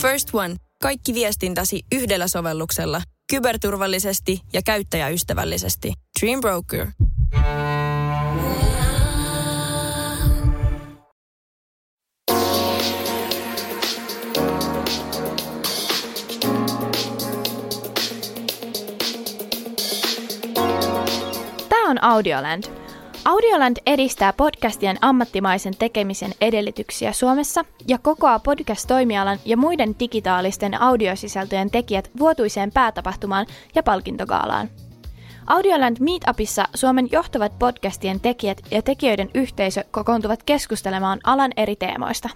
First One. Kaikki viestintäsi yhdellä sovelluksella. Kyberturvallisesti ja käyttäjäystävällisesti. Dream Broker. Tämä on Audioland. Audioland edistää podcastien ammattimaisen tekemisen edellytyksiä Suomessa ja kokoaa podcast-toimialan ja muiden digitaalisten audiosisältöjen tekijät vuotuiseen päätapahtumaan ja palkintogaalaan. Audioland Meetupissa Suomen johtavat podcastien tekijät ja tekijöiden yhteisö kokoontuvat keskustelemaan alan eri teemoista.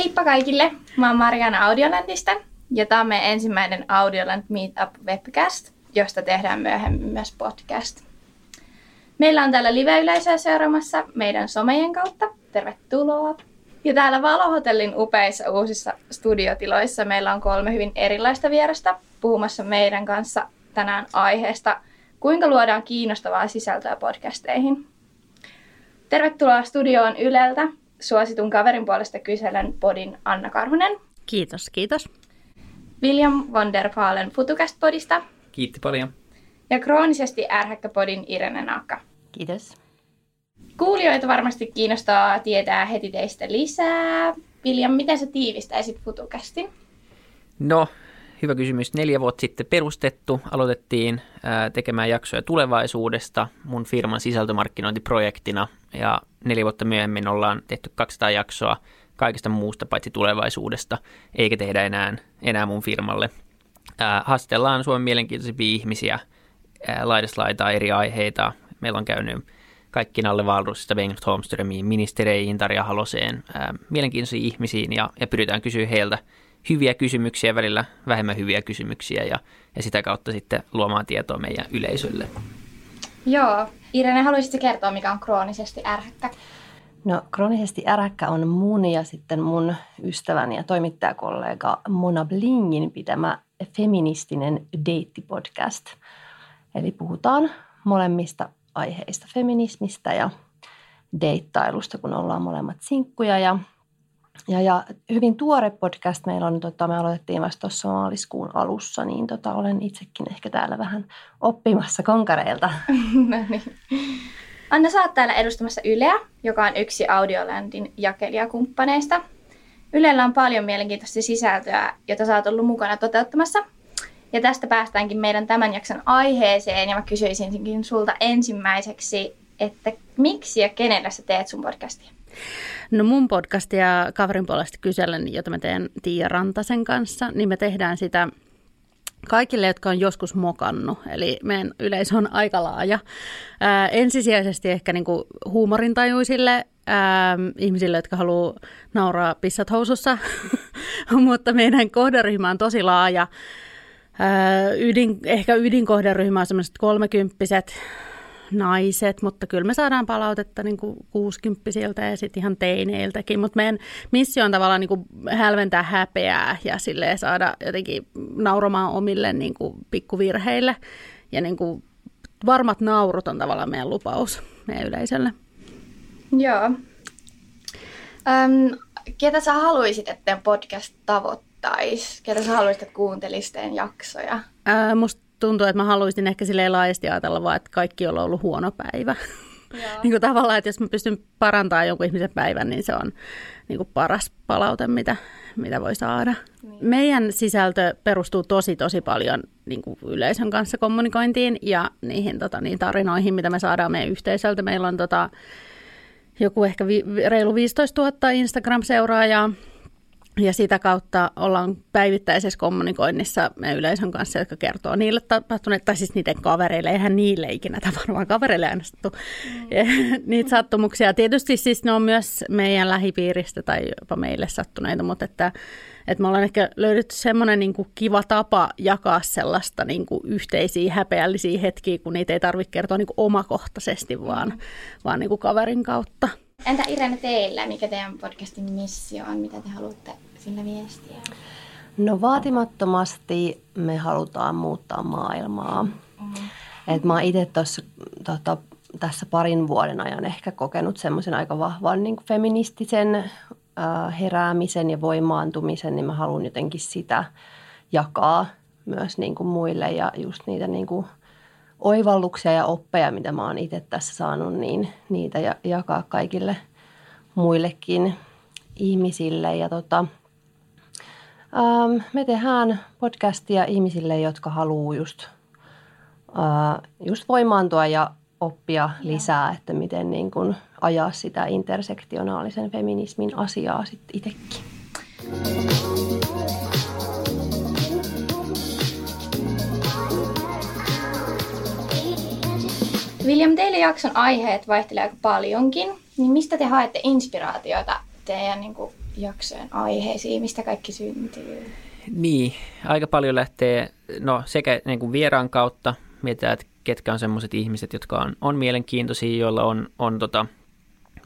Heippa kaikille! Mä oon Mariana Audiolandista ja tämä on meidän ensimmäinen Audioland Meetup webcast, josta tehdään myöhemmin myös podcast. Meillä on täällä live-yleisöä seuraamassa meidän somejen kautta. Tervetuloa! Ja täällä Valohotellin upeissa uusissa studiotiloissa meillä on kolme hyvin erilaista vierasta puhumassa meidän kanssa tänään aiheesta, kuinka luodaan kiinnostavaa sisältöä podcasteihin. Tervetuloa studioon Yleltä suositun kaverin puolesta kyselen podin Anna Karhunen. Kiitos, kiitos. William von der Paalen Futucast-podista. Kiitti paljon. Ja kroonisesti ärhäkkäpodin Irene Naakka. Kiitos. Kuulijoita varmasti kiinnostaa tietää heti teistä lisää. William, miten sä tiivistäisit Futucastin? No, hyvä kysymys. Neljä vuotta sitten perustettu. Aloitettiin ää, tekemään jaksoja tulevaisuudesta mun firman sisältömarkkinointiprojektina. Ja neljä vuotta myöhemmin ollaan tehty 200 jaksoa kaikesta muusta paitsi tulevaisuudesta, eikä tehdä enää, enää mun firmalle. Haastellaan Suomen mielenkiintoisimpia ihmisiä laidasta laitaa eri aiheita. Meillä on käynyt kaikki Nalle Valrusista Bengt Holmströmiin, ministereihin, Tarja Haloseen, mielenkiintoisiin ihmisiin ja, ja pyritään kysyä heiltä hyviä kysymyksiä, välillä vähemmän hyviä kysymyksiä ja, ja sitä kautta sitten luomaan tietoa meidän yleisölle. Joo. Irene, haluaisitko kertoa, mikä on kroonisesti ärhäkkä? No kroonisesti äräkkä on mun ja sitten mun ystäväni ja toimittajakollega Mona Blingin pitämä feministinen deittipodcast. Eli puhutaan molemmista aiheista, feminismistä ja deittailusta, kun ollaan molemmat sinkkuja. Ja, ja, ja hyvin tuore podcast meillä on, tota, me aloitettiin vasta tuossa maaliskuun alussa, niin tota, olen itsekin ehkä täällä vähän oppimassa konkareilta. no niin. Anna, sä oot täällä edustamassa Yleä, joka on yksi Audiolandin jakelijakumppaneista. Ylellä on paljon mielenkiintoista sisältöä, jota sä oot ollut mukana toteuttamassa. Ja tästä päästäänkin meidän tämän jakson aiheeseen, ja mä kysyisinkin sulta ensimmäiseksi, että miksi ja kenellä sä teet sun podcastia? No mun podcastia kaverin puolesta kyselen, jota mä teen Tiia Rantasen kanssa, niin me tehdään sitä kaikille, jotka on joskus mokannut. Eli meidän yleisö on aika laaja. Ää, ensisijaisesti ehkä niinku huumorintajuisille ää, ihmisille, jotka haluaa nauraa pissat housussa, mutta meidän kohderyhmä on tosi laaja. Ää, ydin, ehkä ydinkohderyhmä on sellaiset kolmekymppiset naiset, mutta kyllä me saadaan palautetta niin kuin kuusikymppisiltä ja sitten ihan teineiltäkin. Mutta meidän missio on tavallaan niin kuin hälventää häpeää ja saada jotenkin nauramaan omille niin kuin pikkuvirheille. Ja niin kuin varmat naurut on tavallaan meidän lupaus meidän yleisölle. Joo. Öm, ketä sä haluaisit, että podcast tavoittaisi? Ketä sä haluaisit, että kuuntelisi jaksoja? Ää, musta tuntuu, että mä haluaisin ehkä silleen laajasti ajatella vaan, että kaikki on ollut huono päivä. niin kuin tavallaan, että jos mä pystyn parantamaan jonkun ihmisen päivän, niin se on niin kuin paras palaute, mitä, mitä voi saada. Niin. Meidän sisältö perustuu tosi, tosi paljon niin kuin yleisön kanssa kommunikointiin ja niihin tota, niin tarinoihin, mitä me saadaan meidän yhteisöltä. Meillä on tota, joku ehkä vi, reilu 15 000 Instagram-seuraajaa ja sitä kautta ollaan päivittäisessä kommunikoinnissa yleisön kanssa, jotka kertoo niille tapahtuneet, tai siis niiden kavereille, eihän niille ikinä varmaan kavereille äänestetty mm. niitä sattumuksia. Tietysti siis ne on myös meidän lähipiiristä tai jopa meille sattuneita, mutta että, että me ollaan ehkä löydetty semmoinen niin kuin kiva tapa jakaa sellaista niin kuin yhteisiä häpeällisiä hetkiä, kun niitä ei tarvitse kertoa niin kuin omakohtaisesti, vaan, mm. vaan niin kuin kaverin kautta. Entä Irene teillä, mikä teidän podcastin missio on, mitä te haluatte sillä viestiä? No vaatimattomasti me halutaan muuttaa maailmaa. Mm-hmm. Et mä oon itse tuossa tota, tässä parin vuoden ajan ehkä kokenut semmoisen aika vahvan niin kuin feministisen äh, heräämisen ja voimaantumisen, niin mä haluan jotenkin sitä jakaa myös niin kuin muille ja just niitä niin kuin oivalluksia ja oppeja, mitä mä oon itse tässä saanut, niin niitä ja, jakaa kaikille muillekin ihmisille. Ja tota, ähm, me tehdään podcastia ihmisille, jotka haluaa just, äh, just voimaantua ja oppia lisää, että miten niin kun ajaa sitä intersektionaalisen feminismin asiaa sitten itsekin. William, teille jakson aiheet vaihtelee aika paljonkin. Niin mistä te haette inspiraatiota teidän niin kuin, jaksojen aiheisiin? Mistä kaikki syntyy? Niin, aika paljon lähtee no, sekä niin kuin vieraan kautta, mietitään, että ketkä on sellaiset ihmiset, jotka on, on mielenkiintoisia, joilla on, on tota,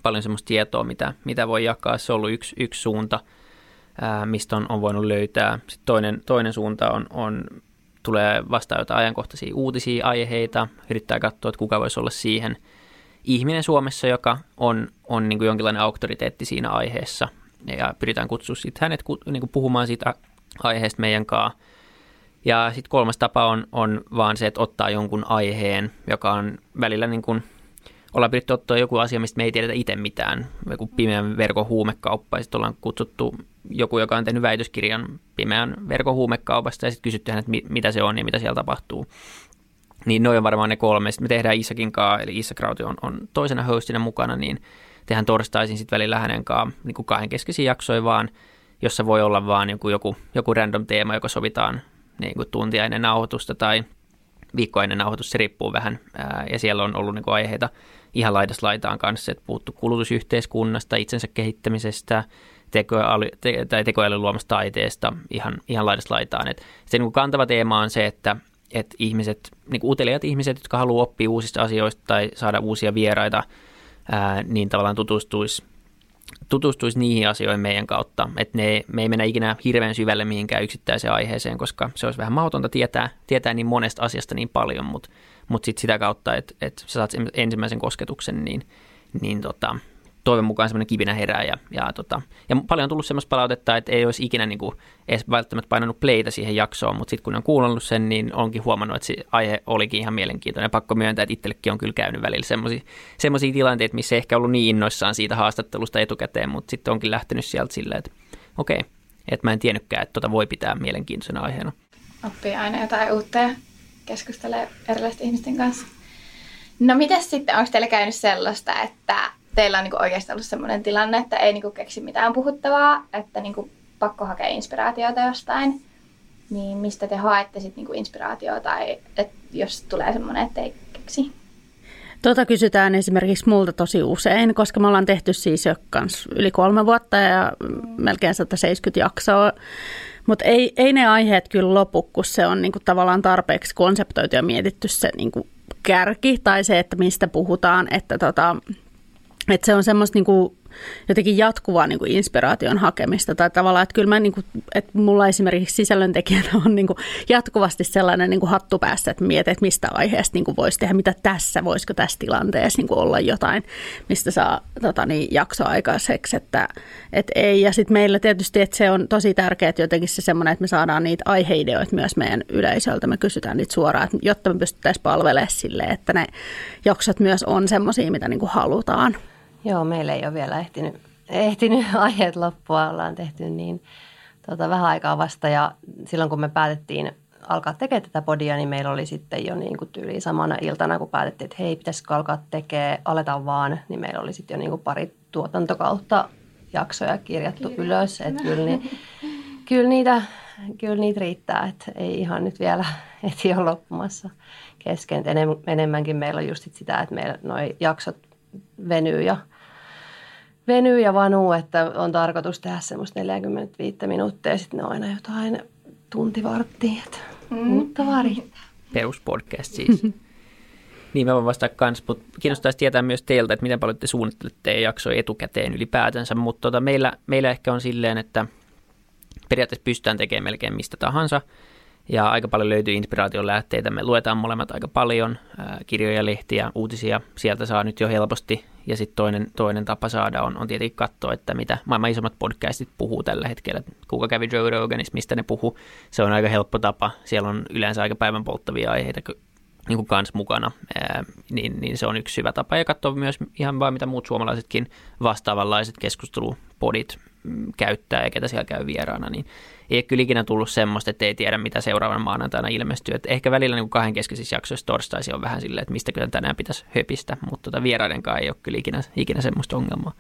paljon semmoista tietoa, mitä, mitä voi jakaa. Se on ollut yksi, yksi suunta, ää, mistä on, on voinut löytää. Sitten toinen, toinen suunta on, on tulee vastaan jotain ajankohtaisia uutisia aiheita, yrittää katsoa, että kuka voisi olla siihen ihminen Suomessa, joka on, on niin kuin jonkinlainen auktoriteetti siinä aiheessa. Ja pyritään kutsua sit hänet niin kuin puhumaan siitä aiheesta meidän kanssa. Ja sitten kolmas tapa on, on vaan se, että ottaa jonkun aiheen, joka on välillä niin kuin, ollaan pyritty ottaa joku asia, mistä me ei tiedetä itse mitään. Joku pimeän verkon huumekauppa, ja sitten ollaan kutsuttu joku, joka on tehnyt väitöskirjan pimeän verkon huumekaupasta, ja sitten kysytty hänet, mitä se on ja mitä siellä tapahtuu. Niin noin on varmaan ne kolme. Sitten me tehdään Isakin kanssa, eli Rauti on, on toisena hostina mukana, niin tehdään torstaisin sitten välillä hänen kanssa niin kuin kahden keskeisiä jaksoja vaan, jossa voi olla vaan joku, joku, joku random teema, joka sovitaan niin kuin tuntia ennen nauhoitusta tai viikkoa ennen nauhoitusta, se riippuu vähän. Ää, ja siellä on ollut niin kuin aiheita ihan laidas laitaan kanssa, että puhuttu kulutusyhteiskunnasta, itsensä kehittämisestä, tekoäly, te, tai luomasta taiteesta ihan, ihan laidasta laitaan. Et se niin kuin kantava teema on se, että, että ihmiset, niin uteliaat ihmiset, jotka haluaa oppia uusista asioista tai saada uusia vieraita, ää, niin tavallaan tutustuisi tutustuisi niihin asioihin meidän kautta. Että ne, me ei mennä ikinä hirveän syvälle mihinkään yksittäiseen aiheeseen, koska se olisi vähän mahdotonta tietää, tietää niin monesta asiasta niin paljon, mutta mut sitten sitä kautta, että, että sä saat ensimmäisen kosketuksen, niin, niin tota, toivon mukaan semmoinen kivinä herää. Ja, ja, tota, ja paljon on tullut semmoista palautetta, että ei olisi ikinä niin kuin, edes välttämättä painanut playtä siihen jaksoon, mutta sitten kun on kuunnellut sen, niin onkin huomannut, että se aihe olikin ihan mielenkiintoinen. Pakko myöntää, että itsellekin on kyllä käynyt välillä semmoisia tilanteita, missä ei ehkä ollut niin innoissaan siitä haastattelusta etukäteen, mutta sitten onkin lähtenyt sieltä silleen, että okei, okay, että mä en tiennytkään, että tota voi pitää mielenkiintoisena aiheena. Oppii aina jotain uutta ja keskustelee erilaisten ihmisten kanssa. No mitäs sitten, onko teillä käynyt sellaista, että teillä on niin oikeasti ollut sellainen tilanne, että ei niin keksi mitään puhuttavaa, että niin pakko hakea inspiraatiota jostain, niin mistä te haette sitten niin inspiraatiota tai jos tulee semmoinen, että ei keksi? Tota kysytään esimerkiksi multa tosi usein, koska me ollaan tehty siis jo kans yli kolme vuotta ja melkein 170 jaksoa. Mutta ei, ei ne aiheet kyllä lopu, kun se on niinku tavallaan tarpeeksi konseptoitu ja mietitty se niinku kärki tai se, että mistä puhutaan. Että tota, että se on semmoista niin kuin, jotenkin jatkuvaa niin kuin inspiraation hakemista. Tai tavallaan, että kyllä mä, niin kuin, että mulla esimerkiksi sisällöntekijänä on niin kuin jatkuvasti sellainen niin kuin hattu päässä, että mietin, että mistä aiheesta niin kuin voisi tehdä, mitä tässä, voisiko tässä tilanteessa niin kuin olla jotain, mistä saa tota, niin, jaksoa aikaiseksi, että, että ei. Ja sitten meillä tietysti, että se on tosi tärkeää, että jotenkin se semmoinen, että me saadaan niitä aiheideoita myös meidän yleisöltä, me kysytään niitä suoraan, että jotta me pystyttäisiin palvelemaan sille, että ne jaksot myös on semmoisia, mitä niin kuin halutaan. Joo, meillä ei ole vielä ehtinyt, ehtinyt aiheet loppua. Ollaan tehty niin tota, vähän aikaa vasta ja silloin kun me päätettiin alkaa tekemään tätä podia, niin meillä oli sitten jo niin kuin tyyli samana iltana, kun päätettiin, että hei, pitäisikö alkaa tekemään, aletaan vaan, niin meillä oli sitten jo niin kuin pari tuotantokautta jaksoja kirjattu Kirjat. ylös. Että kyllä, niin, kyllä, niitä, kyllä niitä riittää, että ei ihan nyt vielä eti ole loppumassa kesken. enemmänkin meillä on just sitä, että meillä noi jaksot venyy ja venyy ja vanuu, että on tarkoitus tehdä semmoista 45 minuuttia ja sitten ne on aina jotain tuntivarttia, että mm. muuttavaa riittää. Peruspodcast siis. niin mä voin vastata kans, mutta kiinnostaisi tietää myös teiltä, että miten paljon te suunnittelette jaksoja etukäteen ylipäätänsä, mutta tota, meillä, meillä ehkä on silleen, että periaatteessa pystytään tekemään melkein mistä tahansa, ja aika paljon löytyy inspiraation lähteitä. Me luetaan molemmat aika paljon ää, kirjoja, lehtiä, uutisia. Sieltä saa nyt jo helposti. Ja sitten toinen, toinen tapa saada on, on tietenkin katsoa, että mitä maailman isommat podcastit puhuu tällä hetkellä. Kuka kävi Joe Roganissa, mistä ne puhuu. Se on aika helppo tapa. Siellä on yleensä aika päivän polttavia aiheita niin kuin kans mukana, ää, niin, niin se on yksi hyvä tapa. Ja katsoa myös ihan vain mitä muut suomalaisetkin vastaavanlaiset keskustelupodit käyttää ja ketä siellä käy vieraana, niin ei ole kyllä ikinä tullut semmoista, että ei tiedä, mitä seuraavana maanantaina ilmestyy. Että ehkä välillä niin kahden keskeisissä jaksoissa torstaisi on vähän silleen, että mistä kyllä tänään pitäisi höpistä, mutta tota vieraidenkaan ei ole kyllä ikinä, ikinä semmoista ongelmaa.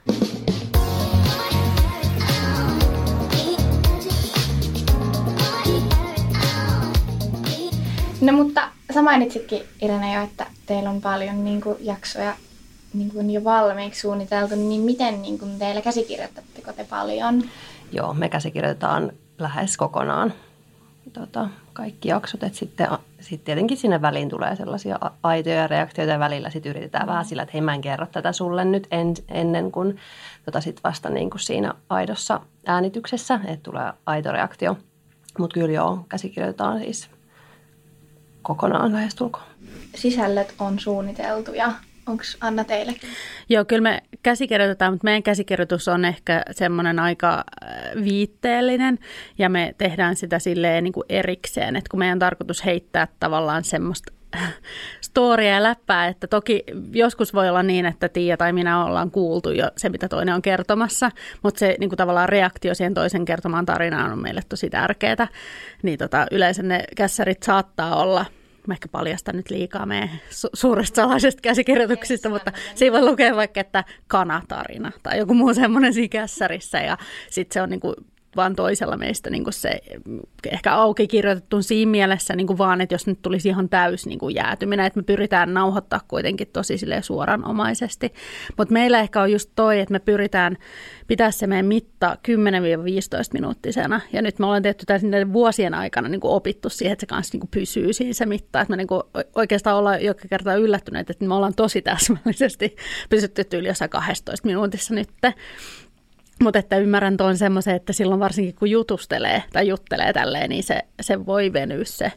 No mutta sä mainitsitkin Irene jo, että teillä on paljon niin kuin, jaksoja niin kuin jo valmiiksi suunniteltu, niin miten niin kuin, teillä käsikirjoitatteko te paljon? Joo, me käsikirjoitetaan lähes kokonaan tota, kaikki jaksot. Et sitten sit tietenkin sinne väliin tulee sellaisia aitoja ja reaktioita ja välillä sitten yritetään mm. vähän sillä, että hei mä en kerro tätä sulle nyt en, ennen kuin tota sit vasta niin kuin siinä aidossa äänityksessä, että tulee aito reaktio. Mutta kyllä joo, käsikirjoitetaan siis kokonaan lähestulkoon. Sisällöt on suunniteltu ja Onko Anna teillekin? Joo, kyllä me käsikirjoitetaan, mutta meidän käsikirjoitus on ehkä semmoinen aika äh, viitteellinen ja me tehdään sitä silleen niin kuin erikseen, että kun meidän tarkoitus heittää tavallaan semmoista storia ja läppää, että toki joskus voi olla niin, että Tiia tai minä ollaan kuultu jo se, mitä toinen on kertomassa, mutta se niin kuin tavallaan reaktio siihen toisen kertomaan tarinaan on meille tosi tärkeää, niin tota, yleensä ne kässärit saattaa olla – mä ehkä paljastan nyt liikaa meidän su- suuresta salaisesta käsikirjoituksista, mutta siinä voi lukea vaikka, että kanatarina tai joku muu semmoinen siinä kässärissä. Ja sitten se on niin kuin vaan toisella meistä niin kuin se ehkä auki kirjoitettu siinä mielessä niin kuin vaan, että jos nyt tulisi ihan täys niin kuin jäätyminen, että me pyritään nauhoittaa kuitenkin tosi suoranomaisesti. Mutta meillä ehkä on just toi, että me pyritään pitää se meidän mitta 10-15 minuuttisena. Ja nyt me ollaan tehty tässä vuosien aikana niin kuin opittu siihen, että se kanssa niin kuin pysyy siinä se mitta. Että me niin kuin oikeastaan ollaan joka kerta yllättyneet, että me ollaan tosi täsmällisesti pysytty yli jossain 12 minuutissa nyt. Mutta että ymmärrän tuon semmoisen, että silloin varsinkin kun jutustelee tai juttelee tälleen, niin se, se voi venyä se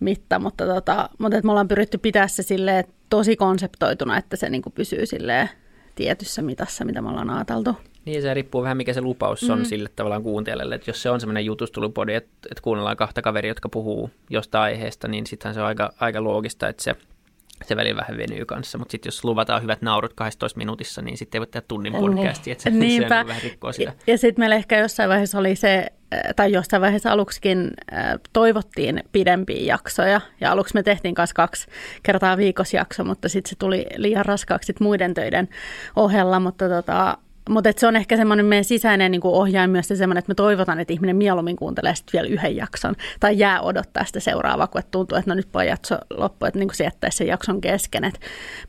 mitta. Mutta, tota, mutta että me ollaan pyritty pitää se silleen tosi konseptoituna, että se niinku pysyy silleen tietyssä mitassa, mitä me ollaan ajateltu. Niin, se riippuu vähän mikä se lupaus on mm. sille tavallaan kuuntelijalle. Että jos se on semmoinen jutustulupodi, että, että kuunnellaan kahta kaveria, jotka puhuu jostain aiheesta, niin sittenhän se on aika, aika loogista, että se se välillä vähän venyy kanssa, mutta sitten jos luvataan hyvät naurut 12 minuutissa, niin sitten ei voi tehdä tunnin niin. podcastia, että se, Niinpä. se vähän rikkoo sitä. Ja, ja sitten meillä ehkä jossain vaiheessa oli se, äh, tai jossain vaiheessa aluksikin äh, toivottiin pidempiä jaksoja, ja aluksi me tehtiin kanssa kaksi kertaa viikossa jakso, mutta sitten se tuli liian raskaaksi sit muiden töiden ohella, mutta tota, mutta se on ehkä semmoinen meidän sisäinen niin ohjain myös se semmoinen, että me toivotaan, että ihminen mieluummin kuuntelee sitten vielä yhden jakson tai jää odottaa sitä seuraavaa, kun tuntuu, että no nyt voi jakso loppu, että niin kuin se jättäisi sen jakson kesken. Et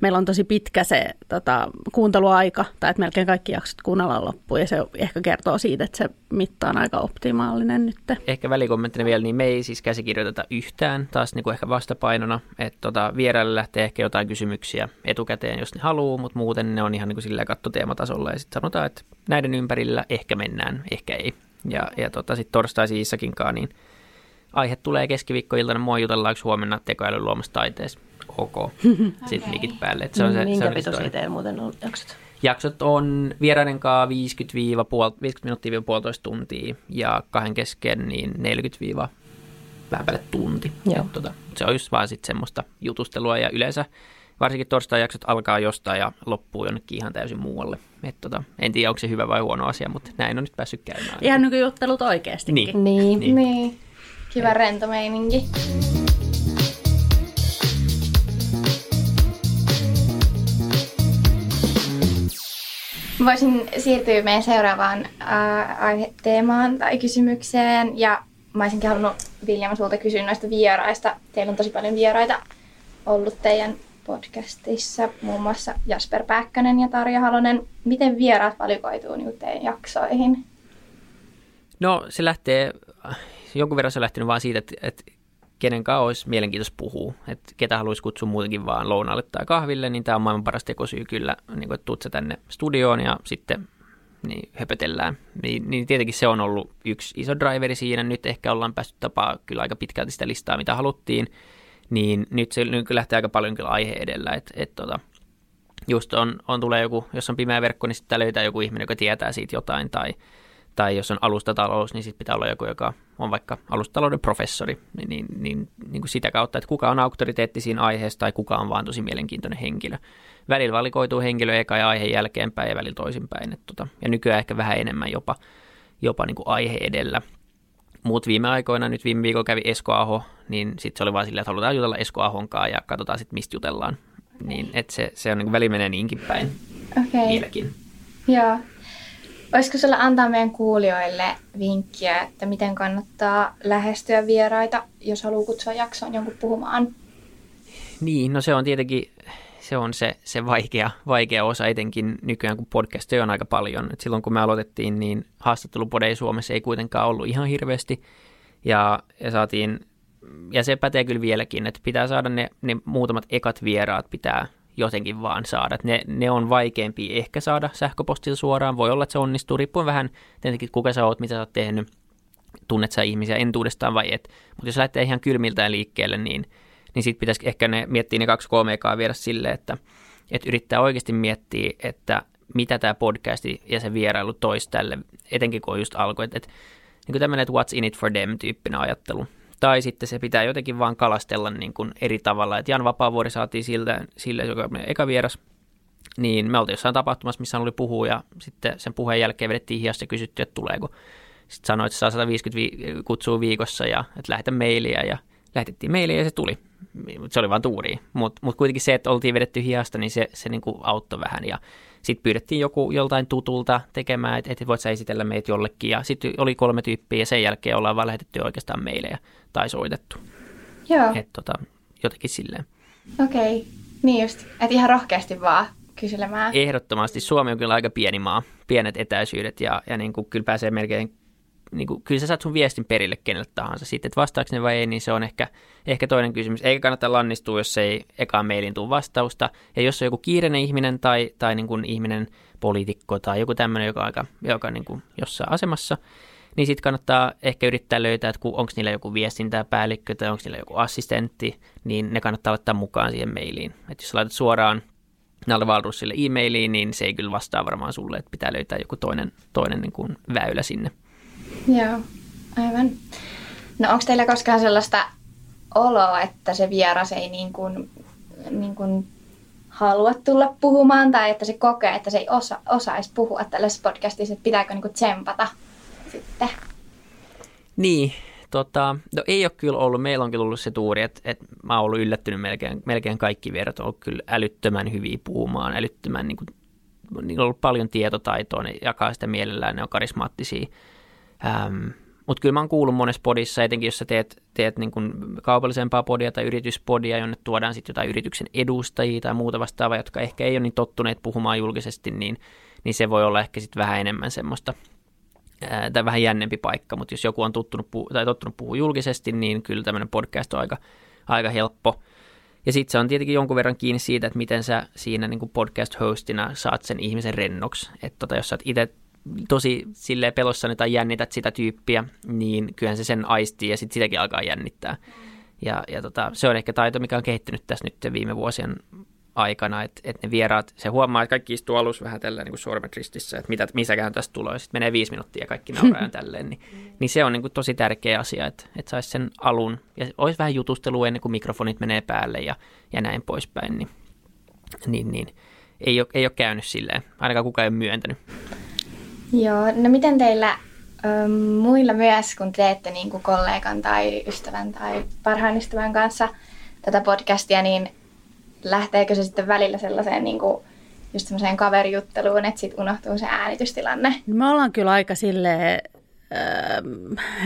meillä on tosi pitkä se tota, kuunteluaika, tai että melkein kaikki jaksot kuunnellaan loppuun, ja se ehkä kertoo siitä, että se mitta on aika optimaalinen nyt. Ehkä välikommenttina vielä, niin me ei siis käsikirjoiteta yhtään, taas niin kuin ehkä vastapainona, että tota, vieraille lähtee ehkä jotain kysymyksiä etukäteen, jos ne haluaa, mutta muuten ne on ihan niin kuin silleen kattoteematasolla, ja sitten sanotaan, että näiden ympärillä ehkä mennään, ehkä ei. Ja, ja tota, sitten torstaisin Issakinkaan, niin aihe tulee keskiviikkoiltana, mua jutellaanko huomenna tekoälyn luomassa taiteessa. Ok. Sitten okay. mikit päälle. Et se on se, Minkä pitoisia teillä muuten on jaksot? Jaksot on vieraiden kanssa 50, 50 minuuttia puolitoista tuntia ja kahden kesken niin 40 vähän päälle tunti. Joo. tota, se on just vaan sitten semmoista jutustelua ja yleensä varsinkin torstai-jaksot alkaa jostain ja loppuu jonnekin ihan täysin muualle. Et tota, en tiedä, onko se hyvä vai huono asia, mutta näin on nyt päässyt käymään. Ihan niin kuin juttelut oikeastikin. Niin. Niin. niin. niin. Kiva rento meininki. Voisin siirtyä meidän seuraavaan äh, teemaan tai kysymykseen. Ja mä olisinkin halunnut William sulta kysyä noista vieraista. Teillä on tosi paljon vieraita ollut teidän podcastissa, muun muassa Jasper Päkkönen ja Tarja Halonen. Miten vieraat valikoituu niin jaksoihin? No se lähtee, jonkun verran se on lähtenyt vaan siitä, että, että kenen kanssa olisi mielenkiintoista puhua. Että ketä haluaisi kutsua muutenkin vaan lounaalle tai kahville, niin tämä on maailman paras tekosyy kyllä, niin kuin, että tuut tänne studioon ja sitten niin höpötellään. Niin, niin tietenkin se on ollut yksi iso driveri siinä. Nyt ehkä ollaan päästy tapaa kyllä aika pitkälti sitä listaa, mitä haluttiin. Niin nyt se nyt lähtee aika paljon kyllä aihe edellä. Että et, tota, just on, on, tulee joku, jos on pimeä verkko, niin sitten löytää joku ihminen, joka tietää siitä jotain. Tai, tai jos on alustatalous, niin sitten pitää olla joku, joka on vaikka alustatalouden professori. Niin, niin, niin, niin kuin sitä kautta, että kuka on auktoriteetti siinä aiheessa tai kuka on vaan tosi mielenkiintoinen henkilö välillä valikoituu henkilö eka ja aihe jälkeenpäin ja välillä toisinpäin. Et tota, ja nykyään ehkä vähän enemmän jopa, jopa niin kuin aihe edellä. Muut viime aikoina, nyt viime viikolla kävi Esko Aho, niin sitten se oli vaan silleen, että halutaan jutella Esko Ahonkaan ja katsotaan sitten mistä jutellaan. Niin, että se, se on niin väli menee niinkin päin okay. vieläkin. Joo. Olisiko sulla antaa meidän kuulijoille vinkkiä, että miten kannattaa lähestyä vieraita, jos haluaa kutsua jaksoon jonkun puhumaan? Niin, no se on tietenkin se on se, se vaikea, vaikea osa etenkin nykyään, kun podcasteja on aika paljon. Et silloin kun me aloitettiin, niin haastattelupodeja Suomessa ei kuitenkaan ollut ihan hirveästi. Ja, ja saatiin, ja se pätee kyllä vieläkin, että pitää saada ne, ne muutamat ekat vieraat pitää jotenkin vaan saada. ne, ne on vaikeampi ehkä saada sähköpostilla suoraan. Voi olla, että se onnistuu, riippuen vähän tietenkin kuka sä oot, mitä sä oot tehnyt, tunnet sä ihmisiä entuudestaan vai et. Mutta jos lähtee ihan kylmiltään liikkeelle, niin – niin sitten pitäisi ehkä ne miettiä ne kaksi kolme ekaa viedä silleen, että, että yrittää oikeasti miettiä, että mitä tämä podcasti ja se vierailu toisi tälle, etenkin kun on just alku, että, että niin tämmöinen, että what's in it for them tyyppinen ajattelu. Tai sitten se pitää jotenkin vaan kalastella niin kuin eri tavalla. Että Jan Vapaavuori saatiin siltä, sille, joka on eka vieras, niin me oltiin jossain tapahtumassa, missä hän oli puhua ja sitten sen puheen jälkeen vedettiin hiasta ja kysyttiin, että tuleeko. Sitten sanoi, että saa 150 vi- kutsua viikossa ja että lähetä mailia ja lähetettiin mailia ja se tuli se oli vaan tuuri. Mutta mut kuitenkin se, että oltiin vedetty hiasta, niin se, se niinku auttoi vähän. Ja sitten pyydettiin joku joltain tutulta tekemään, että et voit sä esitellä meitä jollekin. Ja sitten oli kolme tyyppiä ja sen jälkeen ollaan vaan lähetetty oikeastaan meille tai soitettu. Joo. Et tota, jotenkin silleen. Okei, okay. niin just. Että ihan rohkeasti vaan kyselemään. Ehdottomasti. Suomi on kyllä aika pieni maa, pienet etäisyydet ja, ja niin kuin kyllä pääsee melkein niin kuin, kyllä sä saat sun viestin perille kenelle tahansa. Sitten, että vastaako ne vai ei, niin se on ehkä, ehkä toinen kysymys. Eikä kannata lannistua, jos ei ekaan mailin tule vastausta. Ja jos on joku kiireinen ihminen tai, tai niin kuin ihminen, poliitikko tai joku tämmöinen, joka on aika, joka niin kuin jossain asemassa, niin sitten kannattaa ehkä yrittää löytää, että onko niillä joku viestintäpäällikkö tai onko niillä joku assistentti, niin ne kannattaa laittaa mukaan siihen mailiin. Että jos laitat suoraan Nalle Valrussille e-mailiin, niin se ei kyllä vastaa varmaan sulle, että pitää löytää joku toinen, toinen niin kuin väylä sinne. Joo, aivan. No onko teillä koskaan sellaista oloa, että se vieras ei niin kuin, niin kuin halua tulla puhumaan tai että se kokee, että se ei osa, osaisi puhua tällaisessa podcastissa, että pitääkö niin kuin tsempata sitten? Niin, tota, no ei ole kyllä ollut, meillä on kyllä ollut se tuuri, että, että mä oon ollut yllättynyt melkein, melkein kaikki vierat on ollut kyllä älyttömän hyviä puhumaan, älyttömän, niin kuin, niillä on ollut paljon tietotaitoa, ne jakaa sitä mielellään, ne on karismaattisia Ähm, mutta kyllä mä oon kuullut monessa podissa, etenkin jos sä teet, teet niin kuin kaupallisempaa podia tai yrityspodia, jonne tuodaan sitten jotain yrityksen edustajia tai muuta vastaavaa, jotka ehkä ei ole niin tottuneet puhumaan julkisesti, niin, niin se voi olla ehkä sitten vähän enemmän semmoista, ää, tai vähän jännempi paikka, mutta jos joku on tottunut, puhu, tai tottunut puhua julkisesti, niin kyllä tämmöinen podcast on aika, aika helppo. Ja sitten se on tietenkin jonkun verran kiinni siitä, että miten sä siinä niin podcast-hostina saat sen ihmisen rennoksi. Että tota, jos sä oot itse tosi sille pelossa tai jännität sitä tyyppiä, niin kyllähän se sen aistii ja sitten sitäkin alkaa jännittää. Ja, ja tota, se on ehkä taito, mikä on kehittynyt tässä nyt viime vuosien aikana, että, että ne vieraat, se huomaa, että kaikki istuu alussa vähän tällä niin sormet ristissä, että mitä, missäkään tästä tulee, sitten menee viisi minuuttia ja kaikki nauraa tälleen, niin, niin se on niin kuin tosi tärkeä asia, että, että saisi sen alun ja olisi vähän jutustelua ennen kuin mikrofonit menee päälle ja, ja näin poispäin, niin, niin, niin ei, ole, ei ole käynyt silleen, ainakaan kukaan ei ole myöntänyt. Joo, no miten teillä muilla myös, kun teette niin kuin kollegan tai ystävän tai parhaan ystävän kanssa tätä podcastia, niin lähteekö se sitten välillä sellaiseen niin kuin, just semmoiseen kaverijutteluun, että sitten unohtuu se äänitystilanne? Me ollaan kyllä aika silleen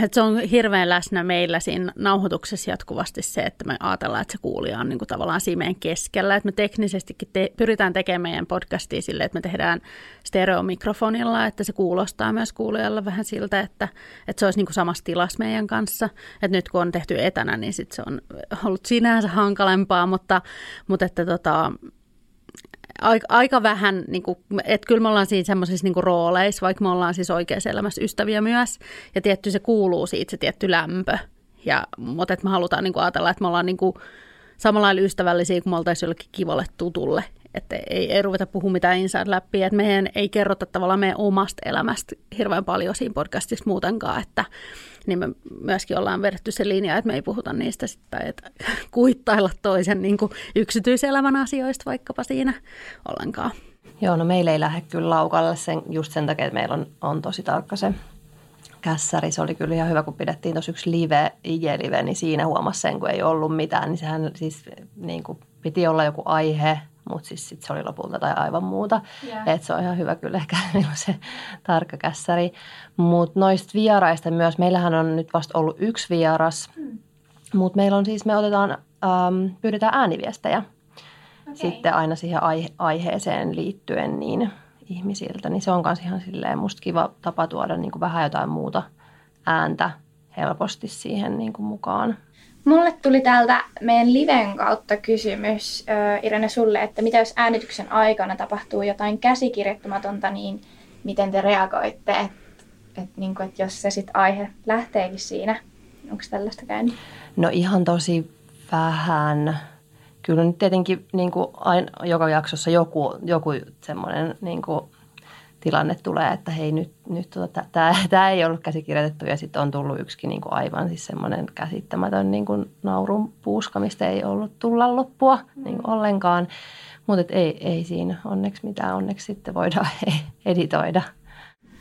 että se on hirveän läsnä meillä siinä nauhoituksessa jatkuvasti se, että me ajatellaan, että se kuulija on niin kuin tavallaan simeen keskellä. Että me teknisestikin te- pyritään tekemään meidän podcastia sille, että me tehdään stereomikrofonilla, että se kuulostaa myös kuulijalle vähän siltä, että, että se olisi niin kuin samassa tilassa meidän kanssa. Että nyt kun on tehty etänä, niin sit se on ollut sinänsä hankalempaa, mutta, mutta että tota, aika, aika vähän, niin kuin, että kyllä me ollaan siinä semmoisissa niin rooleissa, vaikka me ollaan siis oikeassa elämässä ystäviä myös. Ja tietty se kuuluu siitä, se tietty lämpö. Ja, mutta että me halutaan niin kuin ajatella, että me ollaan niin kuin, samalla lailla ystävällisiä kuin me oltaisiin jollekin kivalle tutulle. Että ei, ei ruveta puhumaan mitään inside läpi, että meidän ei kerrota tavallaan meidän omasta elämästä hirveän paljon siinä podcastissa muutenkaan, että niin me myöskin ollaan vedetty se linja, että me ei puhuta niistä sitten, että kuittailla toisen niin kuin yksityiselämän asioista vaikkapa siinä ollenkaan. Joo, no meillä ei lähde kyllä laukalle sen, just sen takia, että meillä on, on tosi tarkka se kässäri. Se oli kyllä ihan hyvä, kun pidettiin tuossa yksi live, IG-live, niin siinä huomasi sen, kun ei ollut mitään. Niin sehän siis niin kuin piti olla joku aihe, mutta siis sit se oli lopulta tai aivan muuta. Yeah. Et se on ihan hyvä kyllä ehkä on se tarkka kässäri. Mutta noista vieraista myös, meillähän on nyt vasta ollut yksi vieras, mm. mutta meillä on siis, me otetaan, ähm, pyydetään ääniviestejä okay. sitten aina siihen aihe- aiheeseen liittyen niin ihmisiltä. Niin se on myös ihan silleen musta kiva tapa tuoda niin kuin vähän jotain muuta ääntä helposti siihen niin kuin mukaan. Mulle tuli täältä meidän liven kautta kysymys, Irene, sulle, että mitä jos äänityksen aikana tapahtuu jotain käsikirjoittamatonta, niin miten te reagoitte, että et, niin et jos se sit aihe lähteekin siinä, onko tällaista käynyt? No ihan tosi vähän. Kyllä nyt tietenkin niin kuin aina, joka jaksossa joku, joku semmoinen niin kuin tilanne tulee, että hei nyt, nyt tota, tämä ei ollut käsikirjoitettu ja sitten on tullut yksikin niin kuin aivan siis semmoinen käsittämätön niin kuin naurun puuska, mistä ei ollut tulla loppua niin kuin ollenkaan. Mutta ei, ei siinä onneksi mitään, onneksi sitten voidaan editoida.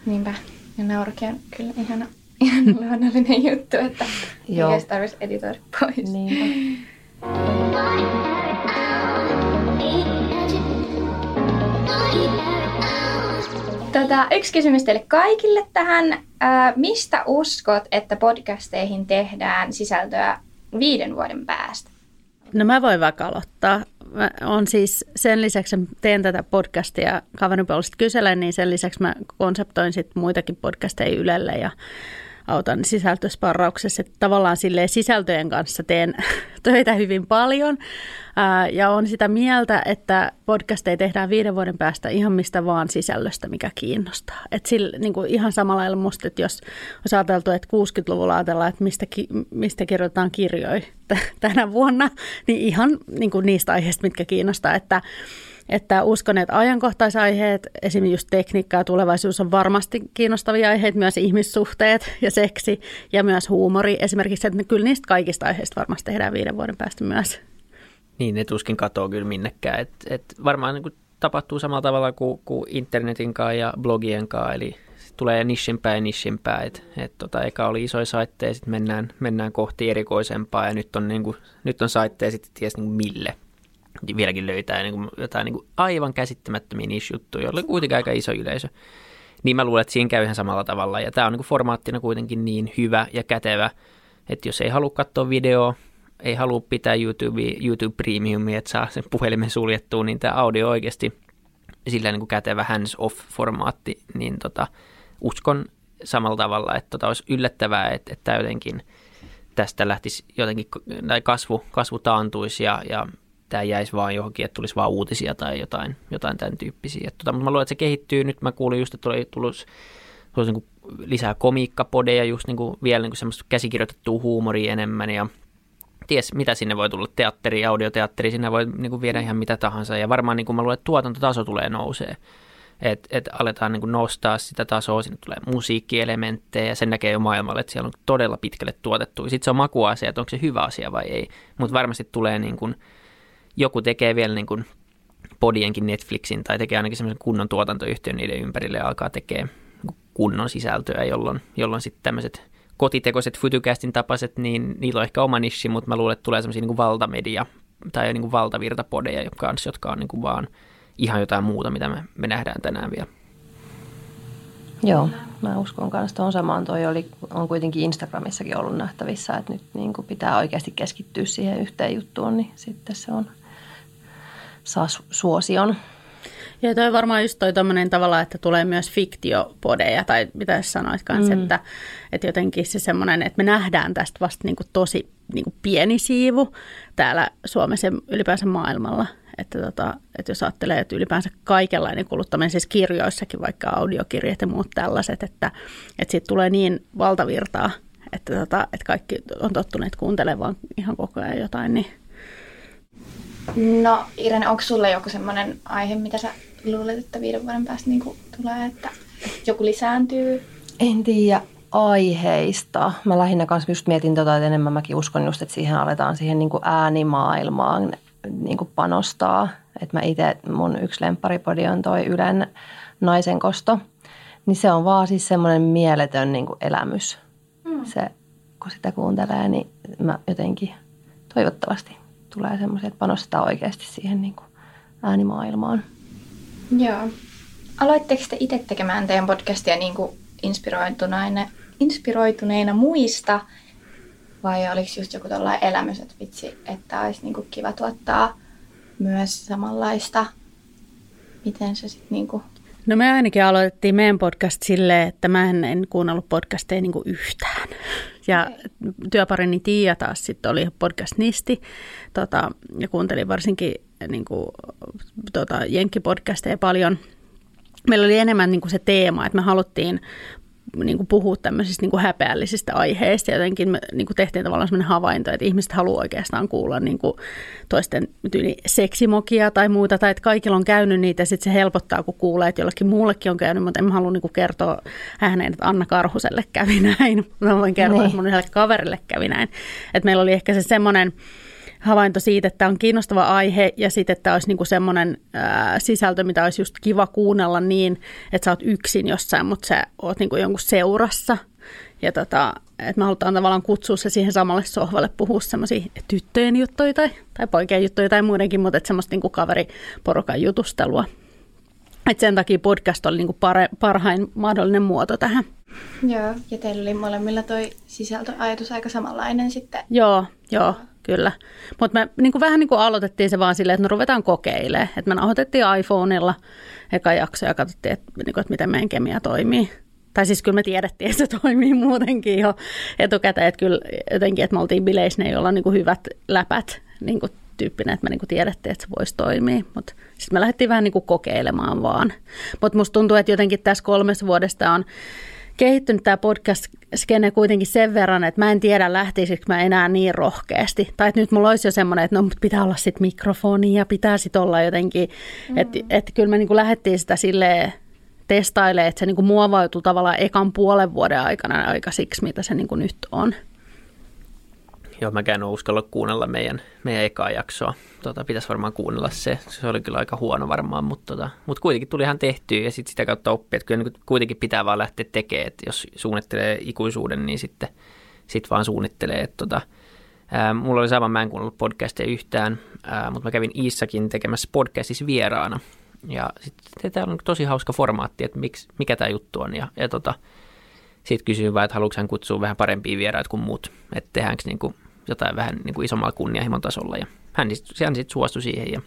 Niinpä, ja naurukin on kyllä ihana, ihan luonnollinen juttu, että Joo. ei tarvitsisi editoida pois. Niinpä. Tota, yksi kysymys teille kaikille tähän. Ää, mistä uskot, että podcasteihin tehdään sisältöä viiden vuoden päästä? No mä voin vaikka aloittaa. Mä on siis sen lisäksi, että teen tätä podcastia kaverin puolesta kyselen, niin sen lisäksi mä konseptoin sit muitakin podcasteja Ylelle ja autan sisältösparrauksessa. Että tavallaan sisältöjen kanssa teen töitä hyvin paljon ja on sitä mieltä, että podcasteja tehdään viiden vuoden päästä ihan mistä vaan sisällöstä, mikä kiinnostaa. Et sillä, niin kuin ihan samalla lailla musta, että jos olisi ajateltu, että 60-luvulla ajatellaan, että mistä, mistä kirjoitetaan kirjoja tänä vuonna, niin ihan niin kuin niistä aiheista, mitkä kiinnostaa. Että että uskon, että ajankohtaisaiheet, esimerkiksi just tekniikka ja tulevaisuus on varmasti kiinnostavia aiheita, myös ihmissuhteet ja seksi ja myös huumori. Esimerkiksi, että kyllä niistä kaikista aiheista varmasti tehdään viiden vuoden päästä myös. Niin, ne tuskin katoo kyllä minnekään. Et, et varmaan niin tapahtuu samalla tavalla kuin, kuin internetin kanssa ja blogien kanssa, eli tulee nishimpää ja nishimpää. Et, et tota, eka oli isoja saitteja, sitten mennään, mennään kohti erikoisempaa ja nyt on, niin kuin, nyt on saitteja sitten ties niin mille vieläkin löytää niin kuin jotain niin kuin aivan käsittämättömiä niche-juttuja, joilla on kuitenkin aika iso yleisö. Niin mä luulen, että siinä käy ihan samalla tavalla. Ja tämä on niin kuin formaattina kuitenkin niin hyvä ja kätevä, että jos ei halua katsoa videoa, ei halua pitää YouTube, YouTube Premiumia, että saa sen puhelimen suljettua, niin tämä audio oikeasti sillä niin kuin kätevä hands-off-formaatti, niin tota, uskon samalla tavalla, että tota olisi yllättävää, että, että jotenkin tästä lähtisi jotenkin, kasvu, kasvu taantuisi ja, ja tämä jäisi vaan johonkin, että tulisi vaan uutisia tai jotain, jotain tämän tyyppisiä. Tota, mutta mä luulen, että se kehittyy. Nyt mä kuulin just, että oli tullut, tullut niin kuin lisää komiikkapodeja, just niin kuin vielä niin kuin semmoista käsikirjoitettua huumoria enemmän ja ties mitä sinne voi tulla, teatteri, audioteatteri, sinne voi niin kuin viedä ihan mitä tahansa ja varmaan niin kuin mä luulen, että tuotantotaso tulee nousee. Että et aletaan niin kuin nostaa sitä tasoa, sinne tulee musiikkielementtejä ja sen näkee jo maailmalle, että siellä on todella pitkälle tuotettu. Sitten se on makuasia, että onko se hyvä asia vai ei, mutta varmasti tulee niin kuin, joku tekee vielä niin kuin podienkin Netflixin tai tekee ainakin semmoisen kunnon tuotantoyhtiön niiden ympärille ja alkaa tekemään kunnon sisältöä, jolloin, jolloin sitten tämmöiset kotitekoiset Futucastin tapaiset, niin niillä on ehkä oma nishi, mutta mä luulen, että tulee semmoisia niin valtamedia tai niin kuin valtavirtapodeja, jotka on, jotka on niin kuin vaan ihan jotain muuta, mitä me, me nähdään tänään vielä. Joo, mä uskon kanssa tuohon samaan. Toi oli, on kuitenkin Instagramissakin ollut nähtävissä, että nyt niin kuin pitää oikeasti keskittyä siihen yhteen juttuun, niin sitten se on saa suosion. Ja toi varmaan just toi tommonen tavalla, että tulee myös fiktiopodeja, tai mitä sanoit kanssa, mm. että, että jotenkin se semmoinen, että me nähdään tästä vasta niin kuin tosi niin kuin pieni siivu täällä Suomessa ylipäänsä maailmalla. että, tota, että jos ajattelee, että ylipäänsä kaikenlainen kuluttaminen, siis kirjoissakin vaikka audiokirjat ja muut tällaiset, että, että siitä tulee niin valtavirtaa, että, tota, että kaikki on tottuneet kuuntelemaan ihan koko ajan jotain, niin No Irene, onko sulle joku semmoinen aihe, mitä sä luulet, että viiden vuoden päästä niin tulee, että, joku lisääntyy? En tiedä aiheista. Mä lähinnä kanssa just mietin tota, että enemmän mäkin uskon just, että siihen aletaan siihen niin kuin äänimaailmaan niin kuin panostaa. Että mä itse, mun yksi lempparipodi on toi Ylen naisen kosto. Niin se on vaan siis semmoinen mieletön niin kuin elämys. Mm. Se, kun sitä kuuntelee, niin mä jotenkin toivottavasti tulee semmoisia, että panostetaan oikeasti siihen niin kuin äänimaailmaan. Joo. Aloitteko te itse tekemään teidän podcastia niin kuin inspiroituneina, inspiroituneina muista? Vai oliko just joku tällainen elämys, että vitsi, että olisi niin kuin kiva tuottaa myös samanlaista? Miten se sitten niin kuin No me ainakin aloitettiin meidän podcast silleen, että mä en, en kuunnellut podcasteja niin yhtään. Ja työparini Tiia taas sitten oli podcast-nisti tota, ja kuuntelin varsinkin niin kuin, tota, jenkkipodcasteja paljon. Meillä oli enemmän niin kuin se teema, että me haluttiin niin kuin puhua tämmöisistä niin kuin häpeällisistä aiheista. Jotenkin me niin kuin tehtiin tavallaan sellainen havainto, että ihmiset haluaa oikeastaan kuulla niin kuin toisten tyyli seksimokia tai muuta, tai että kaikilla on käynyt niitä, ja sitten se helpottaa, kun kuulee, että jollekin muullekin on käynyt, mutta en mä halua niin kuin kertoa ääneen, että Anna Karhuselle kävi näin. Mä voin kertoa, niin. että mun yhdelle kaverille kävi näin. Että meillä oli ehkä se semmoinen havainto siitä, että tämä on kiinnostava aihe ja sitten, että tämä olisi niinku semmoinen ää, sisältö, mitä olisi just kiva kuunnella niin, että sä oot yksin jossain, mutta sä oot niinku jonkun seurassa. Ja tota, että me halutaan tavallaan kutsua se siihen samalle sohvalle puhua semmoisia tyttöjen juttuja tai, tai poikien juttuja tai muidenkin, mutta että semmoista niinku kaveriporukan jutustelua. Et sen takia podcast oli niinku pare, parhain mahdollinen muoto tähän. Joo, ja teillä oli molemmilla toi sisältöajatus aika samanlainen sitten. Joo, joo kyllä. Mutta me niin kuin vähän niin kuin aloitettiin se vaan silleen, että no ruvetaan kokeilemaan. Että me nauhoitettiin iPhoneilla eka jakso ja katsottiin, että, niin kuin, että miten meidän kemia toimii. Tai siis kyllä me tiedettiin, että se toimii muutenkin jo etukäteen, että kyllä jotenkin, että me oltiin bileissä, ne ei olla niin kuin hyvät läpät niin kuin tyyppinen, että me niin kuin tiedettiin, että se voisi toimia. Mutta sitten me lähdettiin vähän niin kuin kokeilemaan vaan. Mutta musta tuntuu, että jotenkin tässä kolmessa vuodesta on kehittynyt tämä podcast-skene kuitenkin sen verran, että mä en tiedä lähtisikö mä enää niin rohkeasti. Tai että nyt mulla olisi jo semmoinen, että no pitää olla sitten mikrofoni ja pitää sitten olla jotenkin, mm. että, että kyllä me niin kuin lähdettiin sitä silleen testailemaan, että se niin kuin muovautui tavallaan ekan puolen vuoden aikana aika siksi, mitä se niin kuin nyt on. Joo, mä en ole uskalla kuunnella meidän, meidän ekaa jaksoa. Tota, pitäisi varmaan kuunnella se. Se oli kyllä aika huono varmaan, mutta, tota, mutta kuitenkin tuli ihan tehtyä ja sitten sitä kautta oppia. Että kyllä niin kuitenkin pitää vaan lähteä tekemään, että jos suunnittelee ikuisuuden, niin sitten sit vaan suunnittelee. Että, tota, ää, mulla oli sama, mä en kuunnellut podcasteja yhtään, ää, mutta mä kävin Iissakin tekemässä podcastissa vieraana. Ja sitten tämä on tosi hauska formaatti, että miksi, mikä tämä juttu on. Ja, ja tota, sitten kysyin vaan, että haluatko hän kutsua vähän parempia vieraita kuin muut, että tehdäänkö niin kuin jotain vähän niin kuin isommalla kunnianhimon tasolla. Ja hän, hän sitten suostui siihen ja,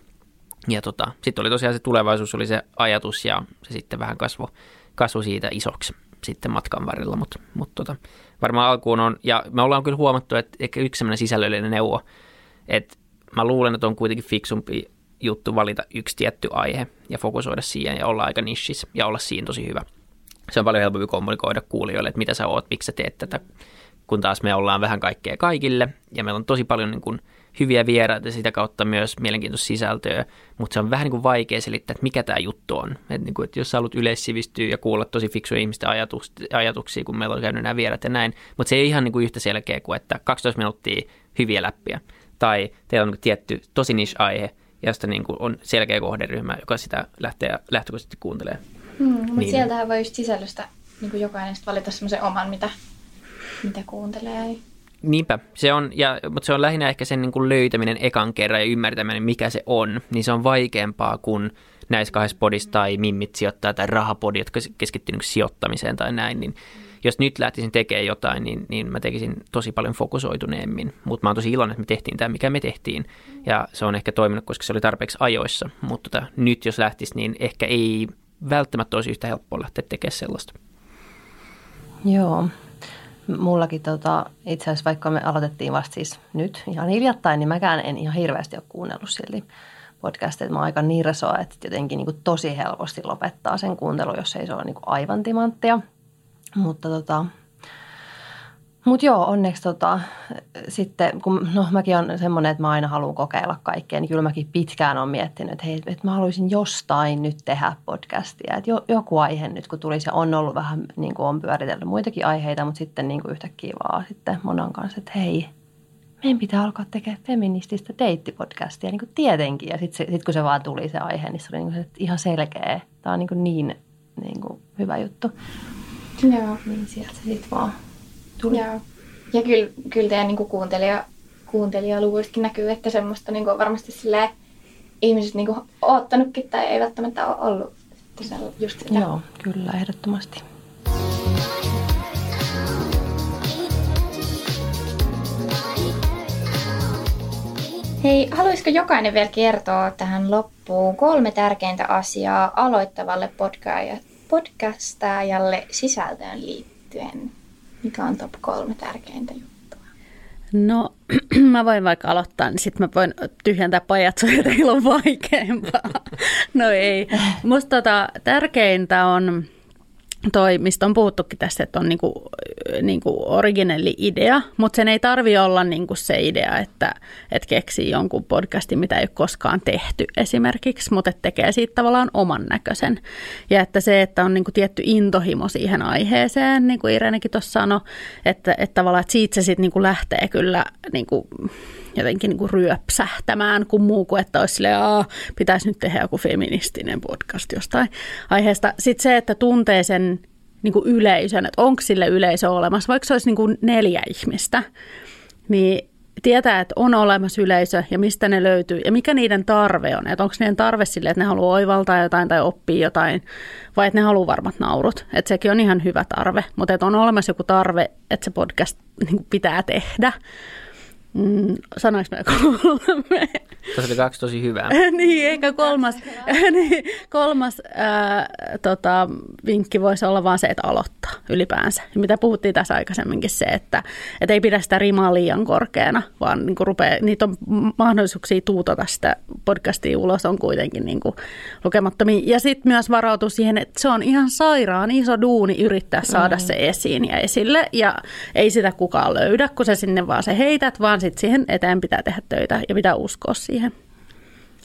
ja tota, sitten oli tosiaan se tulevaisuus, oli se ajatus ja se sitten vähän kasvoi kasvo siitä isoksi sitten matkan varrella, mutta mut tota, varmaan alkuun on, ja me ollaan kyllä huomattu, että ehkä yksi sellainen sisällöllinen neuvo, että mä luulen, että on kuitenkin fiksumpi juttu valita yksi tietty aihe ja fokusoida siihen ja olla aika nishis ja olla siinä tosi hyvä. Se on paljon helpompi kommunikoida kuulijoille, että mitä sä oot, miksi sä teet tätä, kun taas me ollaan vähän kaikkea kaikille ja meillä on tosi paljon niin kuin hyviä vieraita ja sitä kautta myös mielenkiintoista sisältöä, mutta se on vähän niin kuin vaikea selittää, että mikä tämä juttu on. Että, niin kuin, että jos sä haluat yleissivistyä ja kuulla tosi fiksuja ihmisten ajatus, ajatuksia, kun meillä on käynyt nämä vierat ja näin, mutta se ei ihan niin kuin yhtä selkeä kuin, että 12 minuuttia hyviä läppiä. Tai teillä on niin kuin tietty tosi niche-aihe, josta niin kuin on selkeä kohderyhmä, joka sitä lähtee lähtökohtaisesti kuuntelemaan. Hmm, mutta niin. sieltähän voi just sisällöstä niin kuin jokainen valita semmoisen oman, mitä mitä kuuntelee. Niinpä, se on, ja, mutta se on lähinnä ehkä sen niin kuin löytäminen ekan kerran ja ymmärtäminen, mikä se on, niin se on vaikeampaa kuin näissä kahdessa podissa tai Mimmit sijoittaa tai Rahapodi, jotka keskittyy niin sijoittamiseen tai näin, niin jos nyt lähtisin tekemään jotain, niin, niin mä tekisin tosi paljon fokusoituneemmin. Mutta mä oon tosi iloinen, että me tehtiin tämä, mikä me tehtiin. Ja se on ehkä toiminut, koska se oli tarpeeksi ajoissa. Mutta tota, nyt jos lähtisi, niin ehkä ei välttämättä olisi yhtä helppoa lähteä tekemään sellaista. Joo, Mullakin tota, itse asiassa vaikka me aloitettiin vasta siis nyt ihan hiljattain, niin mäkään en ihan hirveästi ole kuunnellut silti podcast, että mä oon aika nirsoa, että jotenkin niin kuin tosi helposti lopettaa sen kuuntelun, jos ei se ole niin kuin aivan timanttia. Mutta tota, mutta joo, onneksi tota, sitten, kun no mäkin on semmoinen, että mä aina haluan kokeilla kaikkea, niin kyllä mäkin pitkään on miettinyt, että hei, että mä haluaisin jostain nyt tehdä podcastia. Että jo, joku aihe nyt, kun tulisi ja on ollut vähän, niin kuin on pyöritellyt muitakin aiheita, mutta sitten niin kuin yhtäkkiä vaan sitten monan kanssa, että hei, meidän pitää alkaa tekemään feminististä deittipodcastia, niin kuin tietenkin. Ja sitten sit kun se vaan tuli se aihe, niin se oli niin kuin, että ihan selkeä. Tämä on niin, kuin niin, niin kuin hyvä juttu. Joo. Niin sieltä se sitten vaan tuli. Joo. Ja kyllä, kyllä teidän niin kuuntelija, kuuntelijaluvuistakin näkyy, että semmoista niin varmasti silleen, ihmiset niin oottanutkin tai ei välttämättä ole ollut. Just sitä. Joo, kyllä, ehdottomasti. Hei, haluaisiko jokainen vielä kertoa tähän loppuun kolme tärkeintä asiaa aloittavalle podcastajalle sisältöön liittyen? Mikä on top kolme tärkeintä juttua? No, mä voin vaikka aloittaa, niin sitten mä voin tyhjentää pajatsoja, että on vaikeampaa. No ei. Musta tota, tärkeintä on toi, mistä on puhuttukin tässä, että on niinku, niinku originelli idea, mutta sen ei tarvi olla niinku se idea, että et keksii jonkun podcastin, mitä ei ole koskaan tehty esimerkiksi, mutta että tekee siitä tavallaan oman näköisen. Ja että se, että on niinku tietty intohimo siihen aiheeseen, niin kuin Irenekin tuossa sanoi, että, että tavallaan että siitä se sitten niinku lähtee kyllä niinku, jotenkin niin kuin ryöpsähtämään kuin muu kuin, että olisi silleen, Aa, pitäisi nyt tehdä joku feministinen podcast jostain aiheesta. Sitten se, että tuntee sen niin kuin yleisön, että onko sille yleisö olemassa, vaikka se olisi niin kuin neljä ihmistä, niin tietää, että on olemassa yleisö ja mistä ne löytyy ja mikä niiden tarve on. Että onko niiden tarve sille, että ne haluaa oivaltaa jotain tai oppia jotain vai että ne haluaa varmat naurut. Että sekin on ihan hyvä tarve, mutta että on olemassa joku tarve, että se podcast niin pitää tehdä. Mm, sanoinko mä kolme? Tässä oli kaksi tosi hyvää. niin, eikä kolmas, niin, kolmas ää, tota, vinkki voisi olla vaan se, että aloittaa ylipäänsä. Ja mitä puhuttiin tässä aikaisemminkin se, että, että ei pidä sitä rimaa liian korkeana, vaan niin rupeaa, niitä on mahdollisuuksia tuutata sitä podcastia ulos on kuitenkin niin kuin lukemattomia. Ja sitten myös varautua siihen, että se on ihan sairaan iso duuni yrittää saada mm. se esiin ja esille. Ja ei sitä kukaan löydä, kun se sinne vaan se heität, vaan sitten siihen eteen pitää tehdä töitä ja pitää uskoa siihen.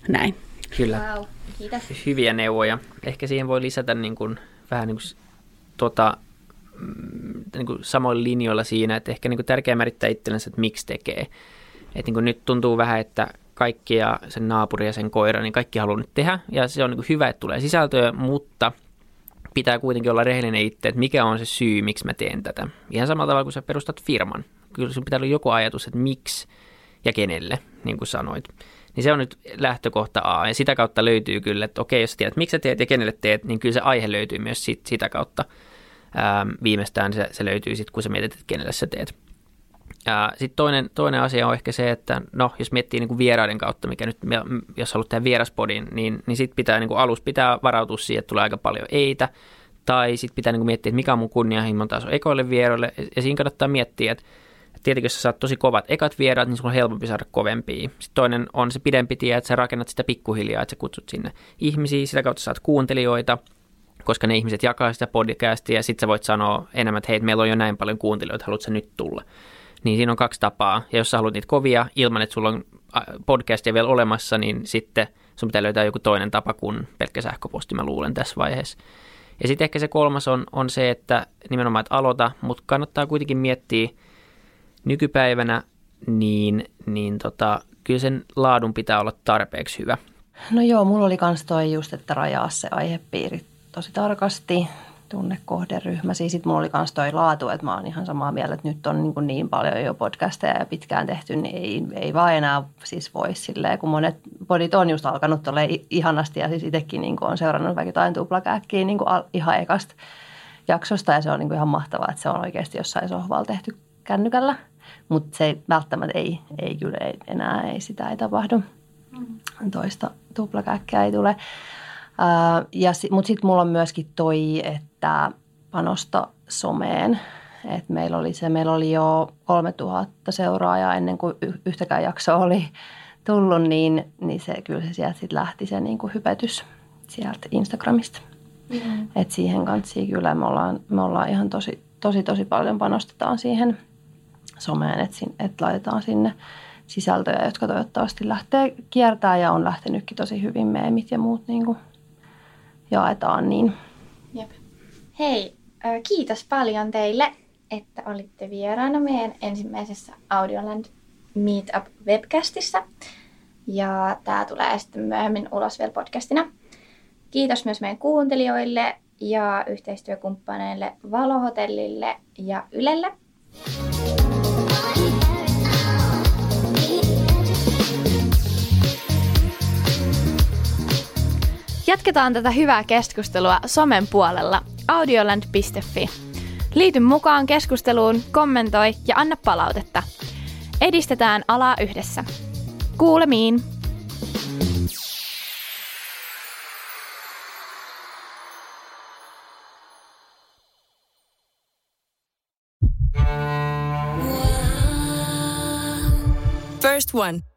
Näin. Kyllä. Wow. Kiitos. Hyviä neuvoja. Ehkä siihen voi lisätä niin kuin, vähän niin kuin, tota, mm, niin kuin samoilla linjoilla siinä, että ehkä niin kuin tärkeää määrittää itsellensä, että miksi tekee. Että niin kuin nyt tuntuu vähän, että kaikki ja sen naapuri ja sen koira, niin kaikki haluaa nyt tehdä. Ja se on niin kuin hyvä, että tulee sisältöä, mutta pitää kuitenkin olla rehellinen itse, että mikä on se syy, miksi mä teen tätä. Ihan samalla tavalla kuin sä perustat firman kyllä sun pitää olla joku ajatus, että miksi ja kenelle, niin kuin sanoit. Niin se on nyt lähtökohta A, ja sitä kautta löytyy kyllä, että okei, jos sä tiedät, miksi sä teet ja kenelle teet, niin kyllä se aihe löytyy myös sit, sitä kautta. Ää, viimeistään se, se löytyy sitten, kun sä mietit, että kenelle sä teet. Sitten toinen, toinen asia on ehkä se, että no, jos miettii niin kuin vieraiden kautta, mikä nyt, jos haluat tehdä vieraspodin, niin, niin sitten pitää niin kuin alus pitää varautua siihen, että tulee aika paljon eitä, tai sitten pitää niin kuin miettiä, että mikä on mun kunnianhimon taso ekoille vieraille, ja siinä kannattaa miettiä, että tietenkin, jos sä saat tosi kovat ekat vieraat, niin sulla on helpompi saada kovempia. Sitten toinen on se pidempi tie, että sä rakennat sitä pikkuhiljaa, että sä kutsut sinne ihmisiä, sitä kautta saat kuuntelijoita, koska ne ihmiset jakaa sitä podcastia ja sitten sä voit sanoa enemmän, että hei, meillä on jo näin paljon kuuntelijoita, haluatko sä nyt tulla? Niin siinä on kaksi tapaa. Ja jos sä haluat niitä kovia ilman, että sulla on podcastia vielä olemassa, niin sitten sun pitää löytää joku toinen tapa kuin pelkkä sähköposti, mä luulen tässä vaiheessa. Ja sitten ehkä se kolmas on, on se, että nimenomaan, että aloita, mutta kannattaa kuitenkin miettiä, nykypäivänä, niin, niin tota, kyllä sen laadun pitää olla tarpeeksi hyvä. No joo, mulla oli kans toi just, että rajaa se aihepiiri tosi tarkasti, tunne kohderyhmä. Siis sitten mulla oli kans toi laatu, että mä oon ihan samaa mieltä, että nyt on niin, kuin niin paljon jo podcasteja ja pitkään tehty, niin ei, ei vaan enää siis voi silleen, kun monet podit on just alkanut tuolle ihanasti ja siis itsekin niin on seurannut vaikka jotain tuplakääkkiä niin kuin ihan ekasta jaksosta ja se on niin kuin ihan mahtavaa, että se on oikeasti jossain sohvalla tehty kännykällä, mutta se välttämättä ei, ei kyllä ei, enää ei sitä ei tapahdu. Mm. Toista tuplakäkkiä ei tule. Mutta sitten mulla on myöskin toi, että panosta someen. Et meillä, oli se, meillä oli jo 3000 seuraajaa ennen kuin yhtäkään jakso oli tullut, niin, niin se kyllä se sieltä sit lähti se niin kuin hypetys sieltä Instagramista. Mm. Et siihen kanssa kyllä me ollaan, me ollaan ihan tosi, tosi, tosi paljon panostetaan siihen someen, että et laitetaan sinne sisältöjä, jotka toivottavasti lähtee kiertää ja on lähtenytkin tosi hyvin meemit ja muut niin kuin jaetaan. Niin. Jep. Hei, kiitos paljon teille, että olitte vieraana meidän ensimmäisessä Audioland Meetup webcastissa. Ja tämä tulee sitten myöhemmin ulos vielä podcastina. Kiitos myös meidän kuuntelijoille ja yhteistyökumppaneille Valohotellille ja Ylelle. Jatketaan tätä hyvää keskustelua somen puolella audioland.fi. Liity mukaan keskusteluun, kommentoi ja anna palautetta. Edistetään alaa yhdessä. Kuulemiin! First One.